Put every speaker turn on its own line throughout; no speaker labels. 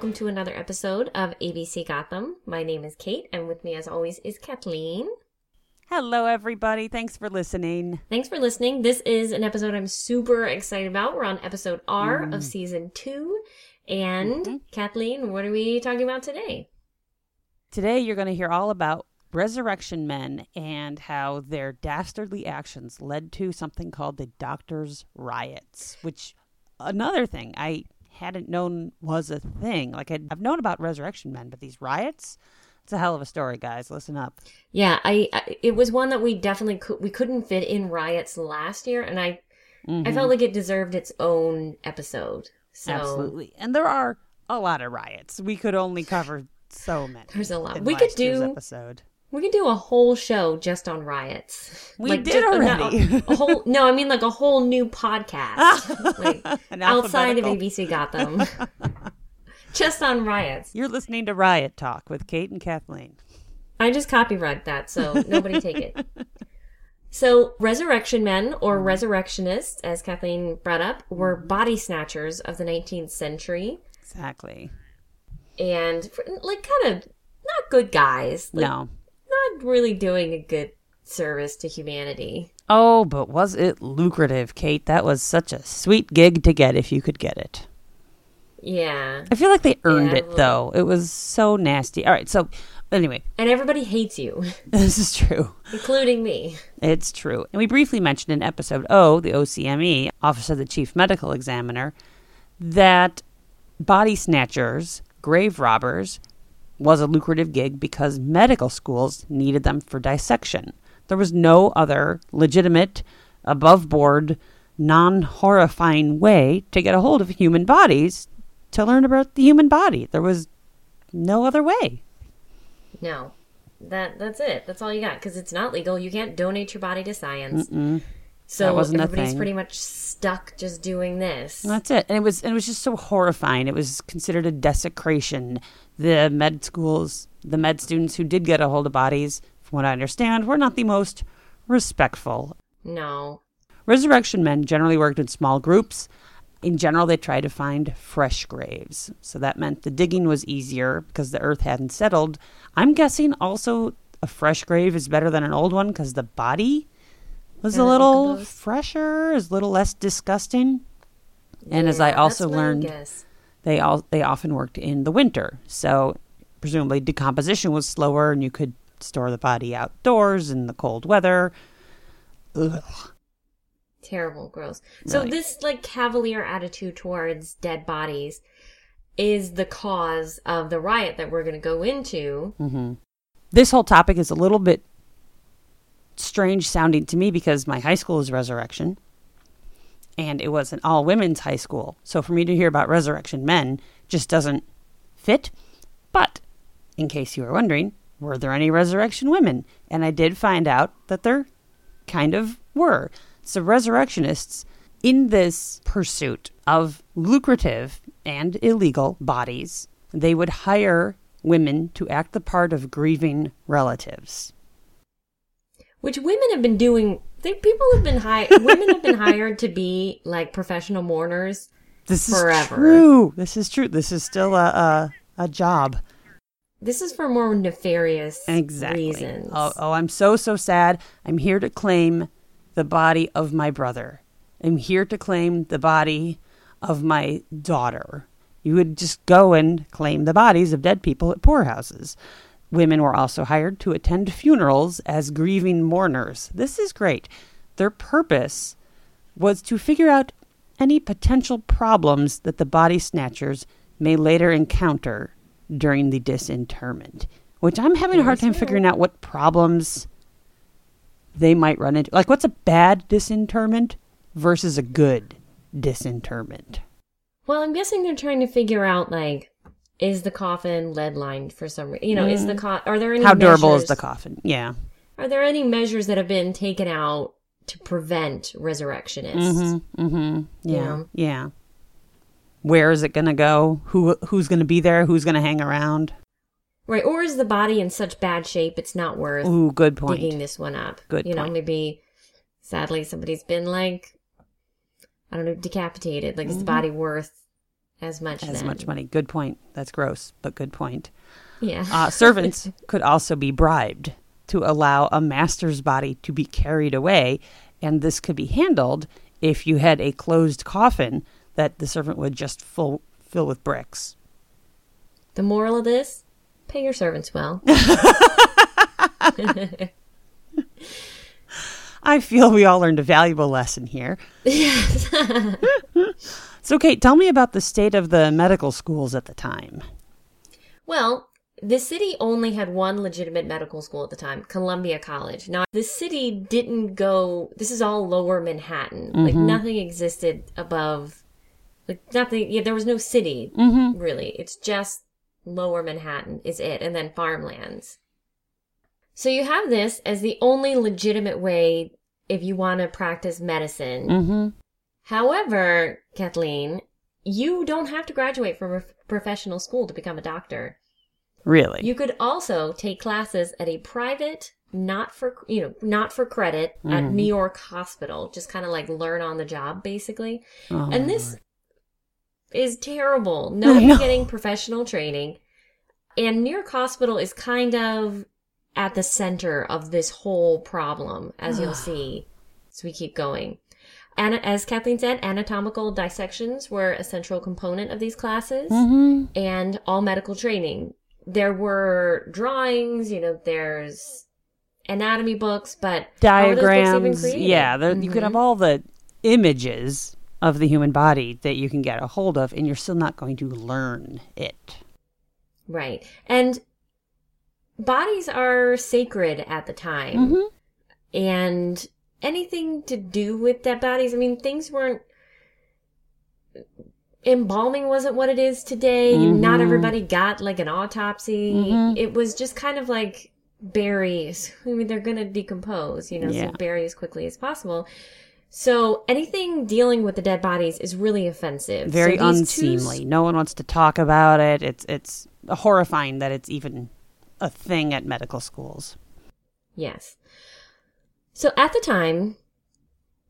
welcome to another episode of ABC Gotham. My name is Kate, and with me, as always, is Kathleen.
Hello, everybody. Thanks for listening.
Thanks for listening. This is an episode I'm super excited about. We're on episode R of mm-hmm. season two. And mm-hmm. Kathleen, what are we talking about today?
Today, you're going to hear all about resurrection men and how their dastardly actions led to something called the Doctors' Riots, which, another thing I hadn't known was a thing. Like, I'd, I've known about resurrection men, but these riots, it's a hell of a story, guys. Listen up.
Yeah, I, I it was one that we definitely could we couldn't fit in riots last year, and I I felt mm-hmm. like it deserved its own episode. So
Absolutely. And there are a lot of riots. We could only cover so many.
There's a lot. We could do-
episode.
We could do a whole show just on riots.
We
Like,
did
just-
already.
A, a whole no, I mean like a whole new podcast, like outside of. ABC Gotham, just on riots.
You're listening to Riot Talk with Kate and Kathleen.
I just copyright that, so nobody take it. So, resurrection men or mm-hmm. resurrectionists, as Kathleen brought up, were mm-hmm. body snatchers of the 19th century,
Exactly.
and like kind of not good guys, like,
no.
Not really doing a good service to humanity.
Oh, but was it lucrative, Kate? That was such a sweet gig to get if you could get it.
Yeah,
I feel like they earned
Yeah,
it though. It was so nasty. All right, so anyway,
and everybody hates you,
this is true.
including me.
It's true. And we briefly mentioned in episode O, the OCME, Office of the Chief Medical Examiner, that body snatchers, grave robbers, was a lucrative gig because medical schools needed them for dissection. There was no other legitimate, above board, non horrifying way to get a hold of human bodies to learn about the human body. There was no other way.
No, that that's it. That's all you got because it's not legal. You can't donate your body to science. So
That wasn't a
everybody's pretty much stuck just doing this.
That's it. And it was and it was just so horrifying. It was considered a desecration. The med schools, the med students who did get a hold of bodies, from what I understand, were not the most respectful.
No,
Resurrection men generally worked in small groups. In general, they tried to find fresh graves. So that meant the digging was easier because the earth hadn't settled. I'm guessing also a fresh grave is better than an old one because the body was a little
think of those.
fresher, is a little less disgusting. And as I also learned, they all they often worked in the winter so presumably decomposition was slower and you could store the body outdoors in the cold weather Ugh.
terrible, gross. So
Really.
this like cavalier attitude towards dead bodies is the cause of the riot that we're going to go into. Mm-hmm.
this whole topic is a little bit strange sounding to me because my high school is resurrection and it was an all women's high school so for me to hear about resurrection men just doesn't fit but in case you were wondering were there any resurrection women and i did find out that there kind of were. So, resurrectionists, in this pursuit of lucrative and illegal bodies, they would hire women to act the part of grieving relatives.
Which women have been doing. They, people have been hired. women have been hired to be like professional mourners.
This is
Forever.
true. This is true. This is still a a, a job.
This is for more nefarious
Exactly.
reasons.
Oh, oh, I'm so so sad. I'm here to claim the body of my brother. I'm here to claim the body of my daughter. You would just go and claim the bodies of dead people at poorhouses. Women were also hired to attend funerals as grieving mourners. This is great. Their purpose was to figure out any potential problems that the body snatchers may later encounter during the disinterment. Which I'm having a hard time figuring out what problems they might run into. Like, what's a bad disinterment versus a good disinterment?
Well, I'm guessing they're trying to figure out like, is the coffin lead lined for some reason? You know, is the co- are there any
Mm. How durable is the coffin? Yeah.
Are there any measures that have been taken out to prevent resurrectionists?
Mm-hmm. Mm-hmm. Yeah.
Yeah.
Yeah. Where is it going to go? Who who's going to be there? Who's going to hang around?
Right, or is the body in such bad shape it's not worth
Ooh, good point.
digging this one up?
Good
You know, maybe sadly somebody's been like I don't know, decapitated. Like is
Mm-hmm.
the body worth as much.
as
then.
much money. Good point. That's gross, but good point.
Yeah.
Uh, servants could also be bribed to allow a master's body to be carried away, and this could be handled if you had a closed coffin that the servant would just full, fill with bricks.
the moral of this: pay your servants well.
I feel we all learned a valuable lesson here.
yes.
So, Kate, tell me about the state of the medical schools at the time.
Well, the city only had one legitimate medical school at the time, Columbia College. Now, the city didn't go, this is all lower Manhattan. Like, nothing existed above, like, nothing, yeah, there was no city, really. It's just lower Manhattan is it, and then farmlands. So you have this as the only legitimate way if you want to practice medicine.
Mm-hmm.
However, Kathleen, you don't have to graduate from a professional school to become a doctor.
Really?
You could also take classes at a private, not for you know, not for credit at mm-hmm. New York Hospital. Just kind of like learn on the job, basically.
Oh,
and this is terrible. No,
know.
getting professional training, and New York Hospital is kind of at the center of this whole problem, as you'll see as we keep going. And as Kathleen said, anatomical dissections were a central component of these classes
Mhm.
and all medical training. There were drawings, you know, there's anatomy books, but how those books even
diagrams.
created?
Yeah, you could have all the images of the human body that you can get a hold of, and you're still not going to learn it.
Right. And bodies are sacred at the time.
Mhm.
And anything to do with dead bodies, I mean, things weren't. Embalming wasn't what it is today. Not
Mhm.
everybody got like an autopsy.
Mhm.
It was just kind of like berries. I mean, they're going to decompose, you know,
Yeah.
so bury as quickly as possible. So anything dealing with the dead bodies is really offensive. So
Very
too
unseemly. No one wants to talk about it. It's it's horrifying that it's even a thing at medical schools.
Yes. So at the time,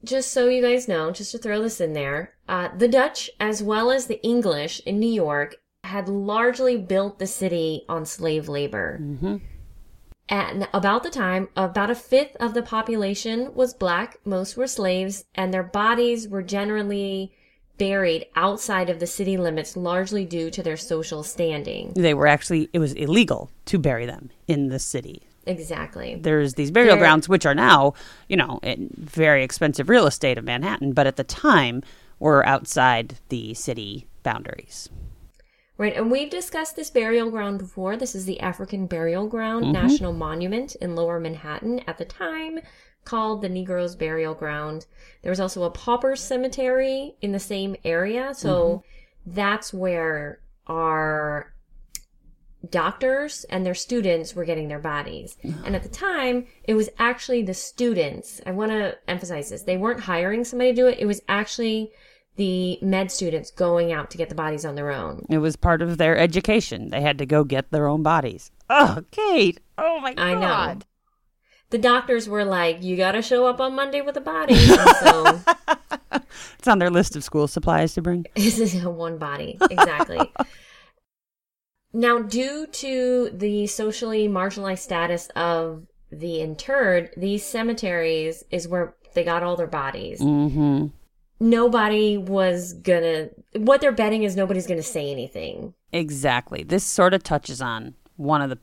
just so you guys know, just to throw this in there, uh, the Dutch as well as the English in New York had largely built the city on slave labor.
Mm-hmm.
At about the time, about a fifth of the population was black, most were slaves, and their bodies were generally buried outside of the city limits, largely due to their social standing.
They were actually it was illegal to bury them in the city.
Exactly.
There's these burial
They're-
grounds which are now, you know, in very expensive real estate of Manhattan, but at the time were outside the city boundaries.
Right, and we've discussed this burial ground before. This is the African Burial Ground
Mm-hmm.
National Monument in Lower Manhattan at the time called the Negroes Burial Ground. There was also a pauper cemetery in the same area, so
Mm-hmm.
that's where our doctors and their students were getting their bodies. And at the time, it was actually the students. I want to emphasize this. They weren't hiring somebody to do it. It was actually the med students going out to get the bodies on their own.
It was part of their education. They had to go get their own bodies. Oh, Kate. Oh my god.
I know. The doctors were like, "You got to show up on Monday with a body." So
It's on their list of school supplies to bring.
this is a one body exactly. Now, due to the socially marginalized status of the interred, these cemeteries is where they got all their bodies.
Mm-hmm.
Nobody was gonna. What they're betting is nobody's gonna say anything.
Exactly. This sort of touches on one of the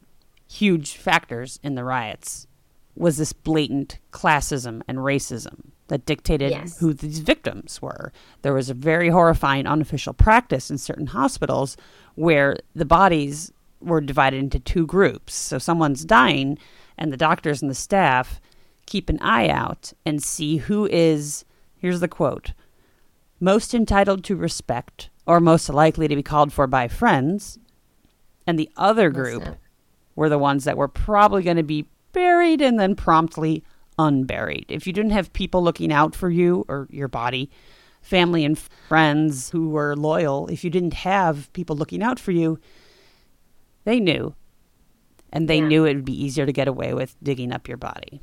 huge factors in the riots was this blatant classism and racism that dictated
Yes.
who these victims were. There was a very horrifying unofficial practice in certain hospitals where the bodies were divided into two groups. So someone's dying and the doctors and the staff keep an eye out and see who is here's the quote most entitled to respect or most likely to be called for by friends and the other group were the ones that were probably going to be buried and then promptly unburied. If you didn't have people looking out for you or your body, family and friends who were loyal, if you didn't have people looking out for you, they knew. And they
Yeah.
knew it would be easier to get away with digging up your body.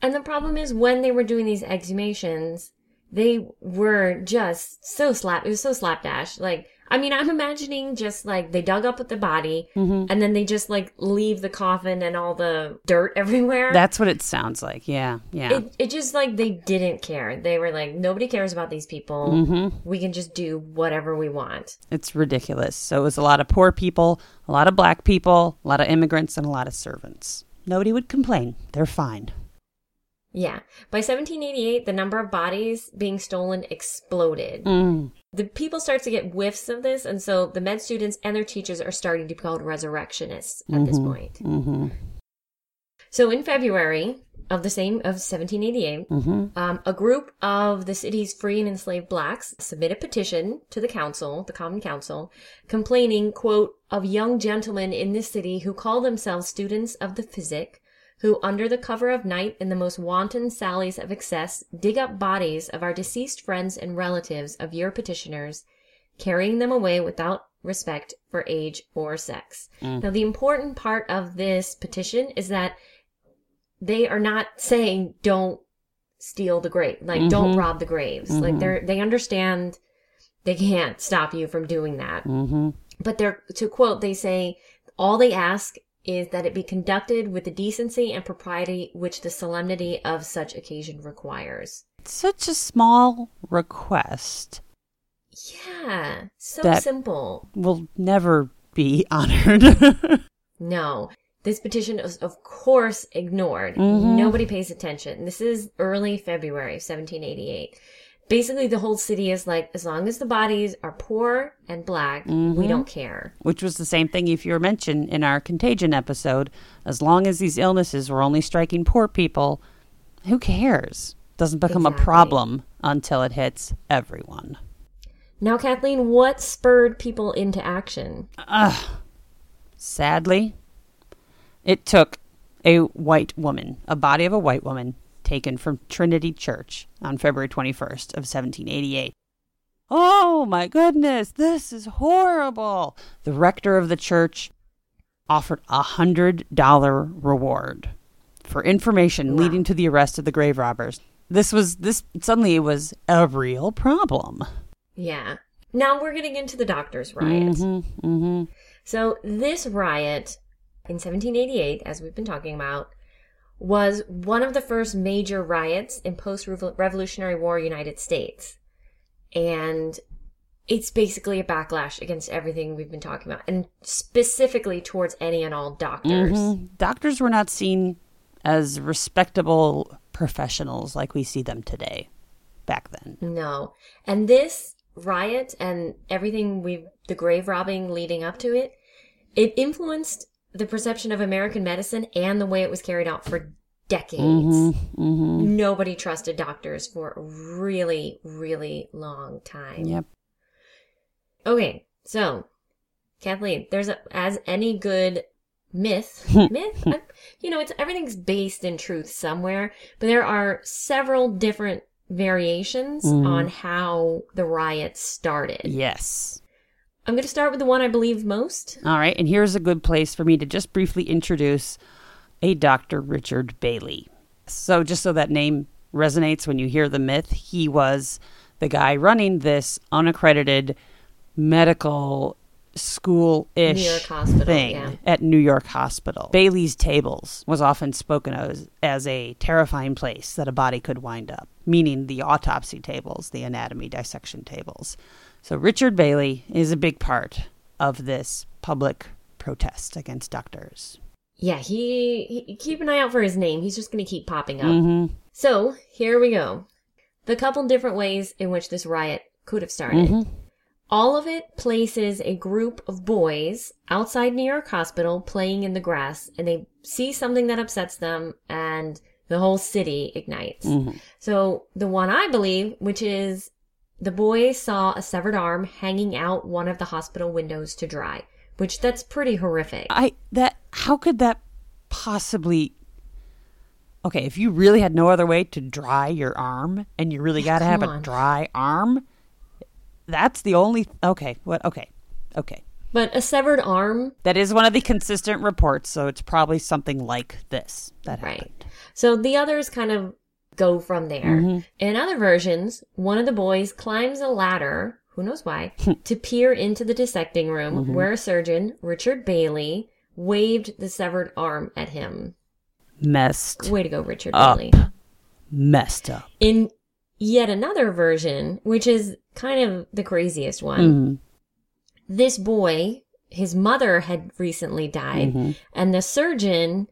And the problem is when they were doing these exhumations, they were just so slap. It was so slapdash. Like, I mean, I'm imagining just like they dug up the body
Mm-hmm.
and then they just like leave the coffin and all the dirt everywhere.
That's what it sounds like. Yeah, yeah.
it, it just like they didn't care. They were like, nobody cares about these people.
Mm-hmm.
We can just do whatever we want.
It's ridiculous. So it was a lot of poor people, a lot of black people, a lot of immigrants, and a lot of servants. Nobody would complain. They're fine.
Yeah. By 1788, the number of bodies being stolen exploded.
Mm.
The people start to get whiffs of this, and so the med students and their teachers are starting to be called resurrectionists at this point.
Mm-hmm.
So in February of the same of 1788,
Mm-hmm.
um, a group of the city's free and enslaved blacks submit a petition to the council, the Common Council, complaining, quote, of young gentlemen in this city who call themselves students of the physic, who under the cover of night in the most wanton sallies of excess dig up bodies of our deceased friends and relatives of your petitioners, carrying them away without respect for age or sex. Mm. Now, the important part of this petition is that they are not saying don't steal the grave, like don't mm-hmm. rob the graves. Like mm-hmm. they're they understand they can't stop you from doing that.
Mm-hmm.
But they're to quote, they say all they ask is that it be conducted with the decency and propriety which the solemnity of such occasion requires.
Such a small request
Yeah, so
That-
simple.
will never be honored.
No. This petition is, of course, ignored.
Mhm.
Nobody pays attention. This is early February of 1788. Basically, the whole city is like, as long as the bodies are poor and black, we mm-hmm. don't care.
Which was the same thing if you were mentioned in our contagion episode. As long as these illnesses were only striking poor people, who cares? Doesn't become
Exactly.
a problem until it hits everyone.
Now, Kathleen, what spurred people into action? Ugh.
Sadly, it took a white woman, a body of a white woman, taken from Trinity Church on February 21st of 1788. Oh my goodness, this is horrible. The rector of the church offered a hundred dollar reward for information
Wow.
leading to the arrest of the grave robbers. This was this suddenly it was a real problem.
Yeah. Now we're getting into the doctors' riot.
Mm-hmm, mm-hmm.
So this riot in 1788, as we've been talking about, was one of the first major riots in post-Revolutionary War United States. And it's basically a backlash against everything we've been talking about, and specifically towards any and all doctors.
Mhm. Doctors were not seen as respectable professionals like we see them today back then.
No. And this riot and everything we've, the grave robbing leading up to it, it influenced the perception of American medicine and the way it was carried out for decades.
Mm-hmm.
Nobody trusted doctors for a really, really long time.
Yep.
Okay, so Kathleen, there's a, as any good myth, myth, I- you know, it's everything's based in truth somewhere, but there are several different variations on how the riots started.
Yes.
I'm going to start with the one I believe most.
All right. And here's a good place for me to just briefly introduce a Dr. Richard Bayley. So, just so that name resonates when you hear the myth, he was the guy running this unaccredited medical school ish
New York Hospital,
thing
yeah.
at New York Hospital. Bayley's Tables was often spoken of as, as a terrifying place that a body could wind up, meaning the autopsy tables, the anatomy dissection tables. So Richard Bayley is a big part of this public protest against doctors.
Yeah, he, he keep an eye out for his name. He's just going to keep popping up.
Mm-hmm.
So here we go. The couple different ways in which this riot could have started.
Mm-hmm.
All of it places a group of boys outside New York Hospital playing in the grass, and they see something that upsets them, and the whole city ignites.
Mm-hmm.
So the one I believe, which is the boy saw a severed arm hanging out one of the hospital windows to dry, which that's pretty horrific.
I that how could that possibly Okay, if you really had no other way to dry your arm and you really got to have
come
a dry arm, that's the only Okay, what okay. Okay.
But a severed arm
That is one of the consistent reports, so it's probably something like this that
Right.
happened.
So the others kind of go from there. In other versions, one of the boys climbs a ladder, who knows why, to peer into the dissecting room where a surgeon, Richard Bayley, waved the severed arm at him.
Messed
Way to go, Richard
Up.
Bayley.
messed up.
In yet another version, which is kind of the craziest one,
Mhm.
this boy, his mother had recently died,
Mhm.
and the surgeon,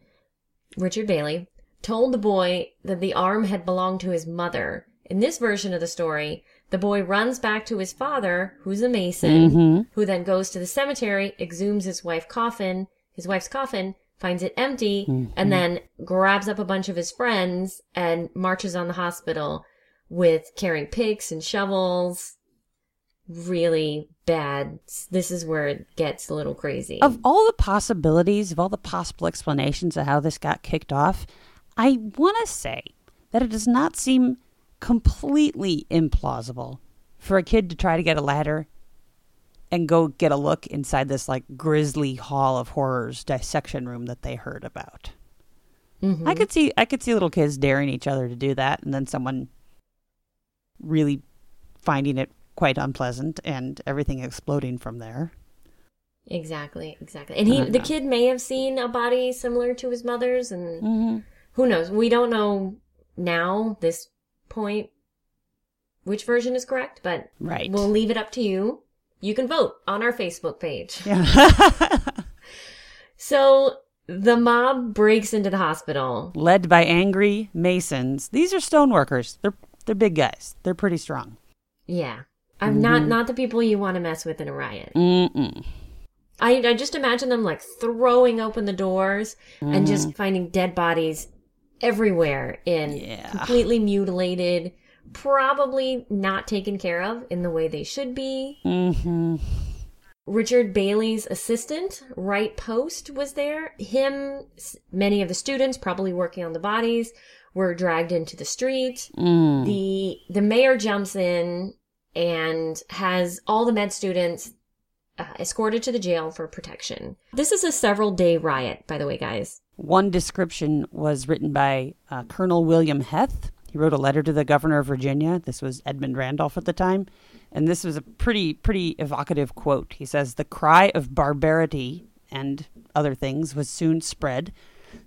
Richard Bayley, told the boy that the arm had belonged to his mother. In this version of the story, the boy runs back to his father, who's a mason,
Mhm.
who then goes to the cemetery, exhumes his wife coffin, his wife's coffin, finds it empty, and then grabs up a bunch of his friends and marches on the hospital with carrying picks and shovels. Really bad. This is where it gets a little crazy.
Of all the possibilities, of all the possible explanations of how this got kicked off, I want to say that it does not seem completely implausible for a kid to try to get a ladder and go get a look inside this like grisly hall of horrors dissection room that they heard about.
Mhm.
I could see I could see little kids daring each other to do that and then someone really finding it quite unpleasant and everything exploding from there.
Exactly, exactly. And he, the
know.
kid may have seen a body similar to his mother's, and
Mm-hmm.
Who knows? We don't know now, this point, which version is correct, but
Right.
we'll leave it up to you. You can vote on our Facebook page.
Yeah.
So the mob breaks into the hospital.
led by angry masons. These are stoneworkers. They're they're big guys. They're pretty strong.
Yeah. I'm not not the people you want to mess with in a riot.
Mm-mm.
I I just imagine them like throwing open the doors and
Mm-hmm.
just finding dead bodies everywhere in
Yeah.
completely mutilated, probably not taken care of in the way they should be.
Mm-hmm.
Richard Bayley's assistant, Wright Post, was there. Him, many of the students, probably working on the bodies, were dragged into the street.
Mm.
The the mayor jumps in and has all the med students uh, escorted to the jail for protection. This is a several day riot, by the way, guys.
One description was written by uh, Colonel William Heth. He wrote a letter to the governor of Virginia. This was Edmund Randolph at the time. And this was a pretty, pretty evocative quote. He says, The cry of barbarity and other things was soon spread.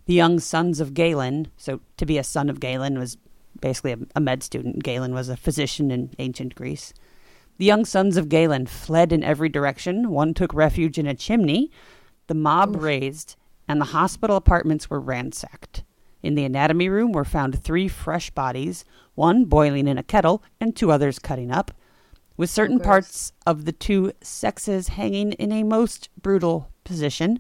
The young sons of Galen, so to be a son of Galen was basically a, a med student. Galen was a physician in ancient Greece. The young sons of Galen fled in every direction. One took refuge in a chimney. The mob raised, and the hospital apartments were ransacked. In the anatomy room were found three fresh bodies, one boiling in a kettle, and two others cutting up, with oh, certain
gross.
parts of the two sexes hanging in a most brutal position.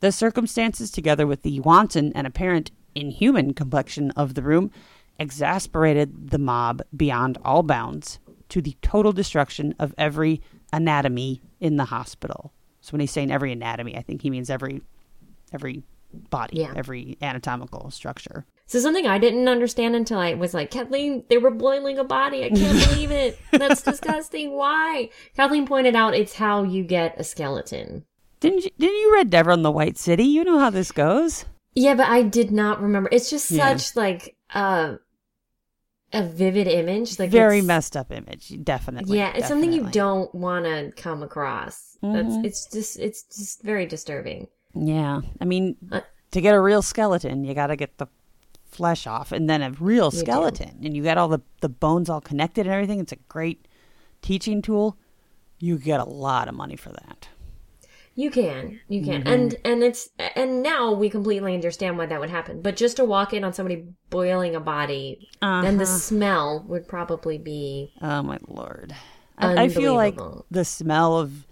The circumstances, together with the wanton and apparent inhuman complexion of the room, exasperated the mob beyond all bounds to the total destruction of every anatomy in the hospital. So when he's saying every anatomy, I think he means every every body,
Yeah.
every anatomical structure.
So something I didn't understand until I was like, Kathleen, they were boiling a body. I can't believe it. That's disgusting. Why? Kathleen pointed out it's how you get a skeleton.
Didn't you, didn't you read in the White City? You know how this goes.
Yeah, but I did not remember. It's just
Yeah.
such like uh, a vivid image. Like
Very messed up image, definitely.
Yeah, it's something you don't want to come across. That's
Mhm.
it's just it's just very disturbing.
Yeah, I mean,
Uh,
to get a real skeleton, you got to get the flesh off, and then a real
do.
skeleton, and you got all the the bones all connected and everything. It's a great teaching tool. You get a lot of money for that.
You can, you can,
Mm-hmm.
and and it's and now we completely understand why that would happen. But just to walk in on somebody boiling a body, then the
Uh-huh.
smell would probably be
Oh my lord! I, I feel like the smell of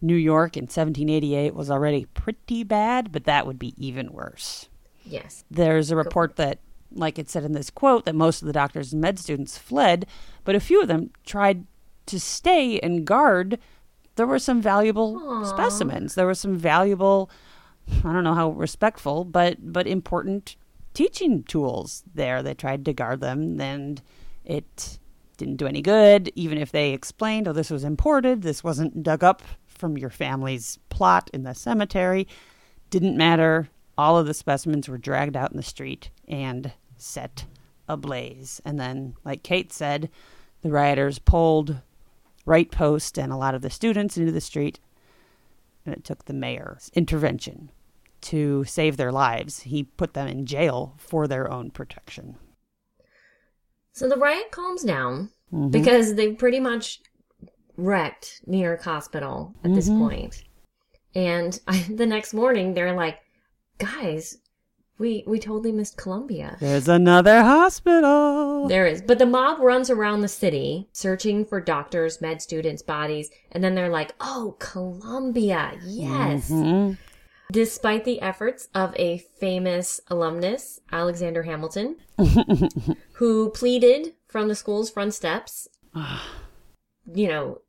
New York in 1788 was already pretty bad, but that would be even worse.
yes,
There's a report that, like it said in this quote, that most of the doctors and med students fled, but a few of them tried to stay and guard. There were some valuable
Aw.
specimens. There were some valuable, I don't know how respectful, but but important teaching tools there. They tried to guard them, and it didn't do any good. Even if they explained, "Oh, this was imported. This wasn't dug up from your family's plot in the cemetery," didn't matter. All of the specimens were dragged out in the street and set ablaze. And then, like Kate said, the rioters pulled Wright Post and a lot of the students into the street, and it took the mayor's intervention to save their lives. He put them in jail for their own protection.
So the riot calms down
Mhm.
because they've pretty much wrecked New York Hospital at this
Mhm.
point. And I, the next morning, they're like, guys, we, we totally missed Columbia.
There's another hospital.
There is. But the mob runs around the city searching for doctors, med students, bodies. And then they're like, oh, Columbia. Yes.
Mhm.
Despite the efforts of a famous alumnus, Alexander Hamilton, who pleaded from the school's front steps, you know,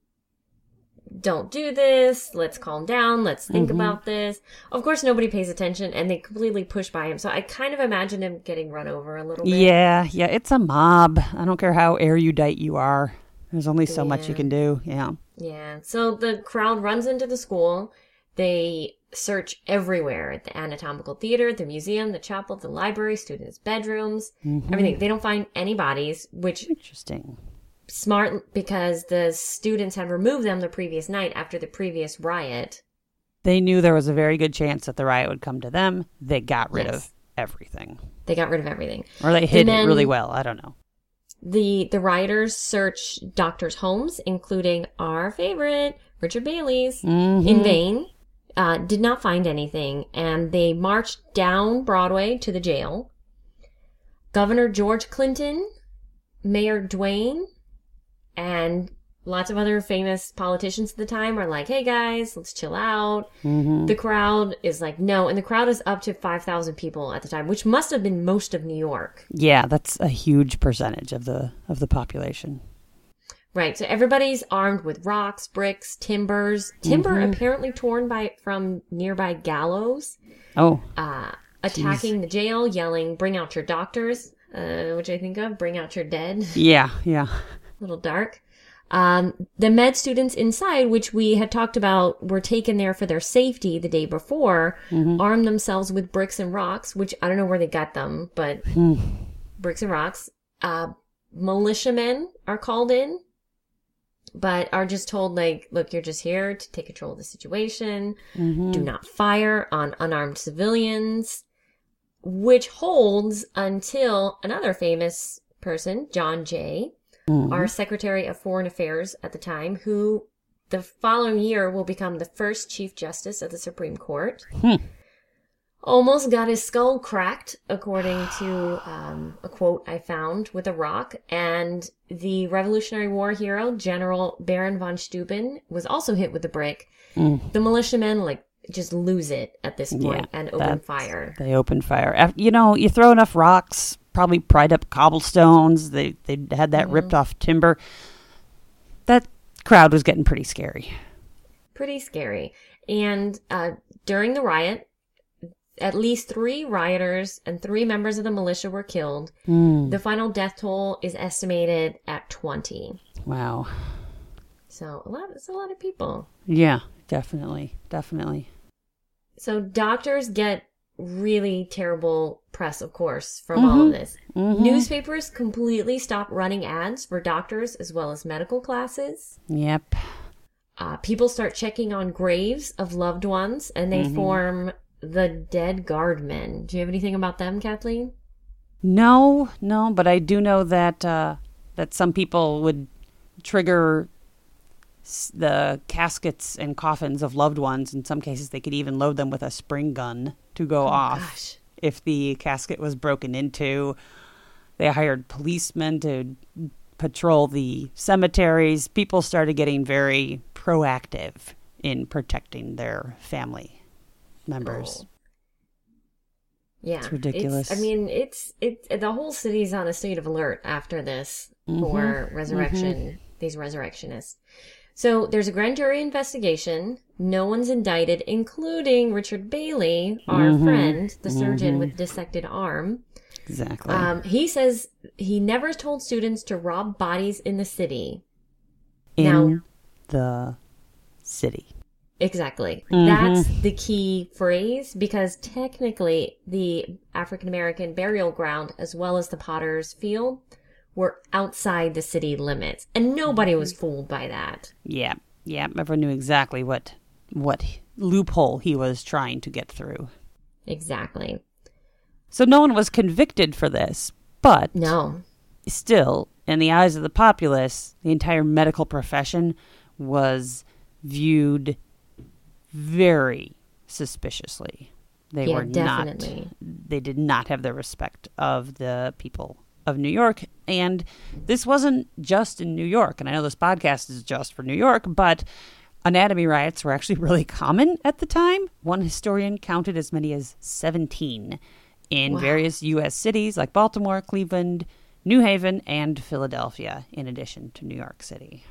don't do this. Let's calm down. Let's think mm-hmm. about this. Of course, nobody pays attention and they completely push by him. So I kind of imagine him getting run over a little bit.
Yeah, yeah, it's a mob. I don't care how erudite you are. There's only so much you can do. Yeah.
Yeah. So the crowd runs into the school. They search everywhere at the anatomical theater, the museum, the chapel, the library, students' bedrooms, mm-hmm. everything. They don't find any bodies, which
Interesting.
Smart because the students had removed them the previous night after the previous riot.
They knew there was a very good chance that the riot would come to them. They got rid
Yes.
of everything.
They got rid of everything.
Or they hid it really well. I don't know.
The the rioters search doctors' homes, including our favorite Richard Bayley's,
Mm-hmm.
in vain. Uh, did not find anything, and they marched down Broadway to the jail. Governor George Clinton, Mayor Duane, and lots of other famous politicians at the time are like, "Hey guys, let's chill out."
Mm-hmm.
The crowd is like, "No," and the crowd is up to five thousand people at the time, which must have been most of New York.
Yeah, that's a huge percentage of the of the population.
Right. So everybody's armed with rocks, bricks, timbers, timber
Mm-hmm.
apparently torn by from nearby gallows,
Oh,
uh, attacking the jail, yelling, "Bring out your doctors!" Uh, which I think of, "Bring out your dead."
yeah, yeah.
A little dark. Um, the med students inside, which we had talked about, were taken there for their safety the day before, armed themselves with bricks and rocks, which I don't know where they got them, but bricks and rocks. Uh, militiamen are called in, but are just told, like, look, you're just here to take control of the situation. Do not fire on unarmed civilians, which holds until another famous person, John Jay, our Secretary of Foreign Affairs at the time, who the following year will become the first Chief Justice of the Supreme Court. Hmm. Almost got his skull cracked, according to um, a quote I found with a rock. And the Revolutionary War hero, General Baron von Steuben, was also hit with a brick. The militiamen, like, just lose it at this point
Yeah,
and open fire.
They open fire. You know, you throw enough rocks, probably pried up cobblestones. They they had that ripped off timber. That crowd was getting pretty scary.
pretty scary. And uh, during the riot, at least three rioters and three members of the militia were killed. The final death toll is estimated at 20.
Wow.
So a lot, it's a lot of people.
Yeah, definitely, definitely.
So doctors get really terrible press, of course, from all of this. Newspapers completely stop running ads for doctors as well as medical classes.
Yep.
uh, people start checking on graves of loved ones and they form the dead guardmen. Do you have anything about them, Kathleen?
No, no, but I do know that uh, that some people would trigger s- the caskets and coffins of loved ones. In some cases, they could even load them with a spring gun to go off
gosh.
if the casket was broken into. They hired policemen to patrol the cemeteries. People started getting very proactive in protecting their family members.
Oh. Yeah,
It's ridiculous.
I mean, it's it. The whole city's on a state of alert after this
Mm-hmm.
for resurrection. These resurrectionists. So there's a grand jury investigation. No one's indicted, including Richard Bayley, our
Mm-hmm.
friend, the surgeon with dissected arm.
Exactly.
Um, he says he never told students to rob bodies in the city.
in
now-
the city.
Exactly. That's the key phrase because technically the African American burial ground as well as the potter's field were outside the city limits and nobody was mm-hmm. fooled by that.
Yeah, yeah. Everyone knew exactly what what loophole he was trying to get through.
Exactly.
So no one was convicted for this, but
No.
still, in the eyes of the populace, the entire medical profession was viewed very suspiciously. They
Yeah,
were
definitely.
not they did not have the respect of the people of New York and this wasn't just in New York and I know this podcast is just for New York but anatomy riots were actually really common at the time one historian counted as many as 17 in
Wow.
various US cities like Baltimore, Cleveland, New Haven and Philadelphia in addition to New York City.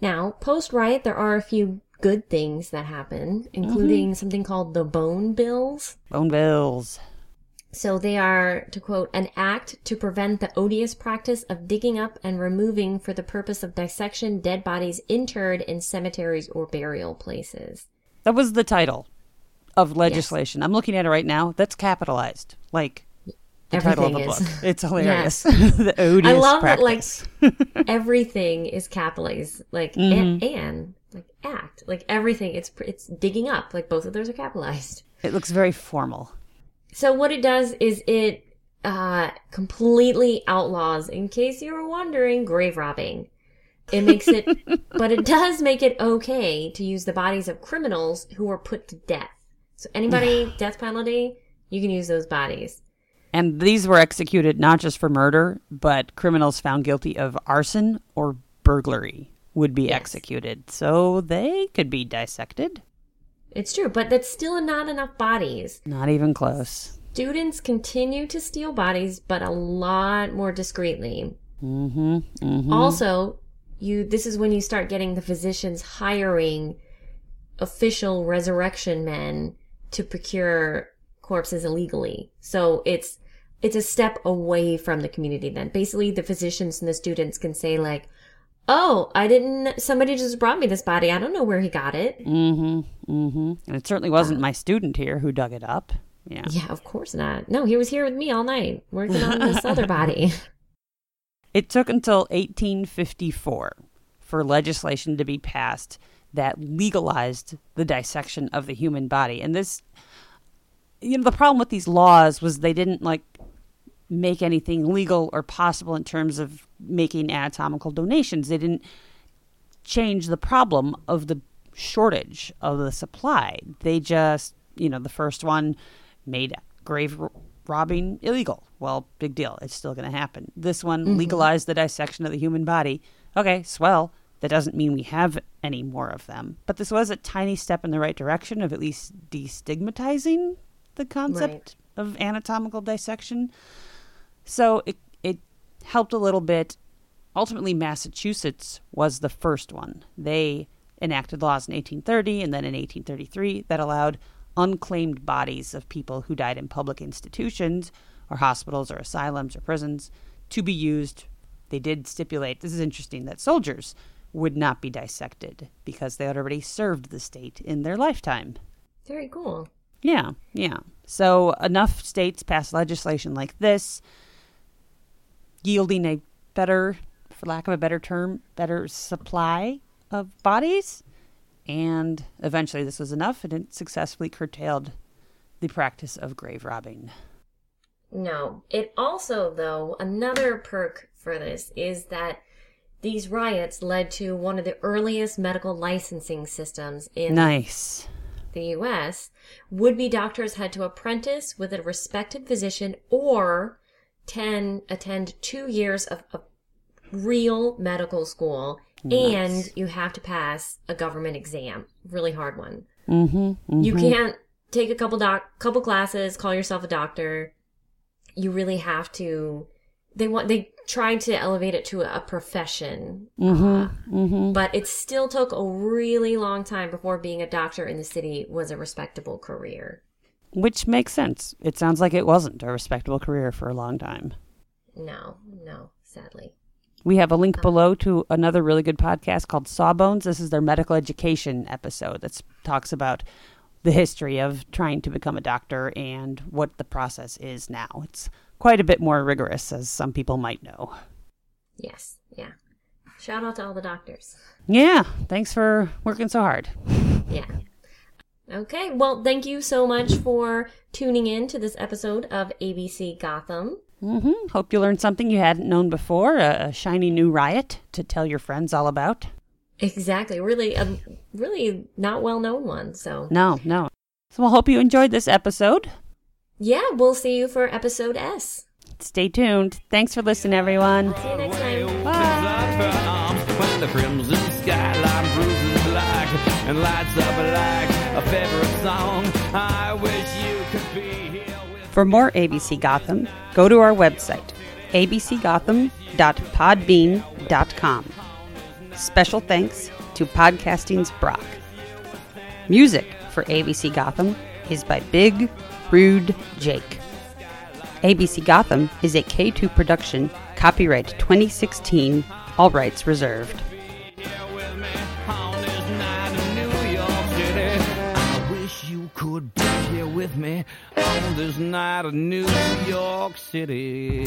Now, post riot, there are a few good things that happen, including mm-hmm. something called the Bone Bills.
Bone bills.
So they are, to quote, an act to prevent the odious practice of digging up and removing for the purpose of dissection dead bodies interred in cemeteries or burial places.
That was the title of legislation. I'm looking at it right now. That's capitalized. Like the title of the
Everything
book.
is.
It's hilarious. the odious
I love that, like, everything is capitalized, like,
Mm-hmm.
and, and, like, act. Like, everything, it's, it's digging up. Like, both of those are capitalized.
it looks very formal.
So what it does is it uh, completely outlaws, in case you were wondering, grave robbing. It makes it, but it does make it okay to use the bodies of criminals who were put to death. So anybody death penalty, you can use those bodies.
And these were executed not just for murder, but criminals found guilty of arson or burglary would be
Yes.
executed. So they could be dissected.
It's true, but that's still not enough bodies.
Not even close.
Students continue to steal bodies, but a lot more discreetly.
Mm-hmm. Mm-hmm.
Also, you this is when you start getting the physicians hiring official resurrection men to procure corpses illegally. So it's it's a step away from the community then. Basically the physicians and the students can say like, "Oh, I didn't somebody just brought me this body. I don't know where he got it."
Mm-hmm. Mm-hmm. And it certainly wasn't my student here who dug it up. Yeah.
Yeah, of course not. No, he was here with me all night working on this other body.
It took until 1854 for legislation to be passed that legalized the dissection of the human body. And this, you know, the problem with these laws was they didn't like make anything legal or possible in terms of making anatomical donations. They didn't change the problem of the shortage of the supply. They just, you know, the first one made grave robbing illegal. Well, big deal. It's still going to happen. This one mm-hmm. legalized the dissection of the human body. Okay, swell. That doesn't mean we have any more of them. But this was a tiny step in the right direction of at least destigmatizing the concept of anatomical dissection. So it it helped a little bit. Ultimately, Massachusetts was the first one. They enacted laws in 1830 and then in 1833 that allowed unclaimed bodies of people who died in public institutions or hospitals or asylums or prisons to be used. They did stipulate this is interesting that soldiers would not be dissected because they had already served the state in their lifetime.
Very cool.
Yeah, yeah. So enough states passed legislation like this, yielding a better, for lack of a better term, better supply of bodies. And eventually this was enough and it successfully curtailed the practice of grave robbing.
No. It also, though, another perk for this is that these riots led to one of the earliest medical licensing systems in
Nice.
the US. Would be doctors had to apprentice with a respected physician or 10, attend two years of, of real medical school. And you have to pass a government exam, really hard one.
Mm-hmm.
You can't take a couple doc couple classes, call yourself a doctor. You really have to. They want they tried to elevate it to a profession, uh, but it still took a really long time before being a doctor in the city was a respectable career.
Which makes sense. It sounds like it wasn't a respectable career for a long time.
No, no, sadly.
We have a link um, below to another really good podcast called Sawbones. This is their medical education episode that talks about the history of trying to become a doctor and what the process is now. It's quite a bit more rigorous, as some people might know.
Yes, yeah. Shout out to all the doctors.
Yeah, thanks for working so hard.
Yeah. Okay, well, thank you so much for tuning in to this episode of ABC Gotham.
Mm-hmm. Hope you learned something you hadn't known before, a, a shiny new riot to tell your friends all about.
Exactly. Really, a really not well known one. So
no, no. So we'll hope you enjoyed this episode.
Yeah, we'll see you for episode S.
Stay tuned. Thanks for listening, everyone.
See you next time. Bye.
When a favorite song, I wish you could be here.
For more ABC Gotham, go to our website, abcgotham.podbean.com. Special thanks to Podcasting's Brock. Music for ABC Gotham is by Big Rude Jake. ABC Gotham is a K2 production, copyright 2016, all rights reserved. would be here with me on this night of New York City.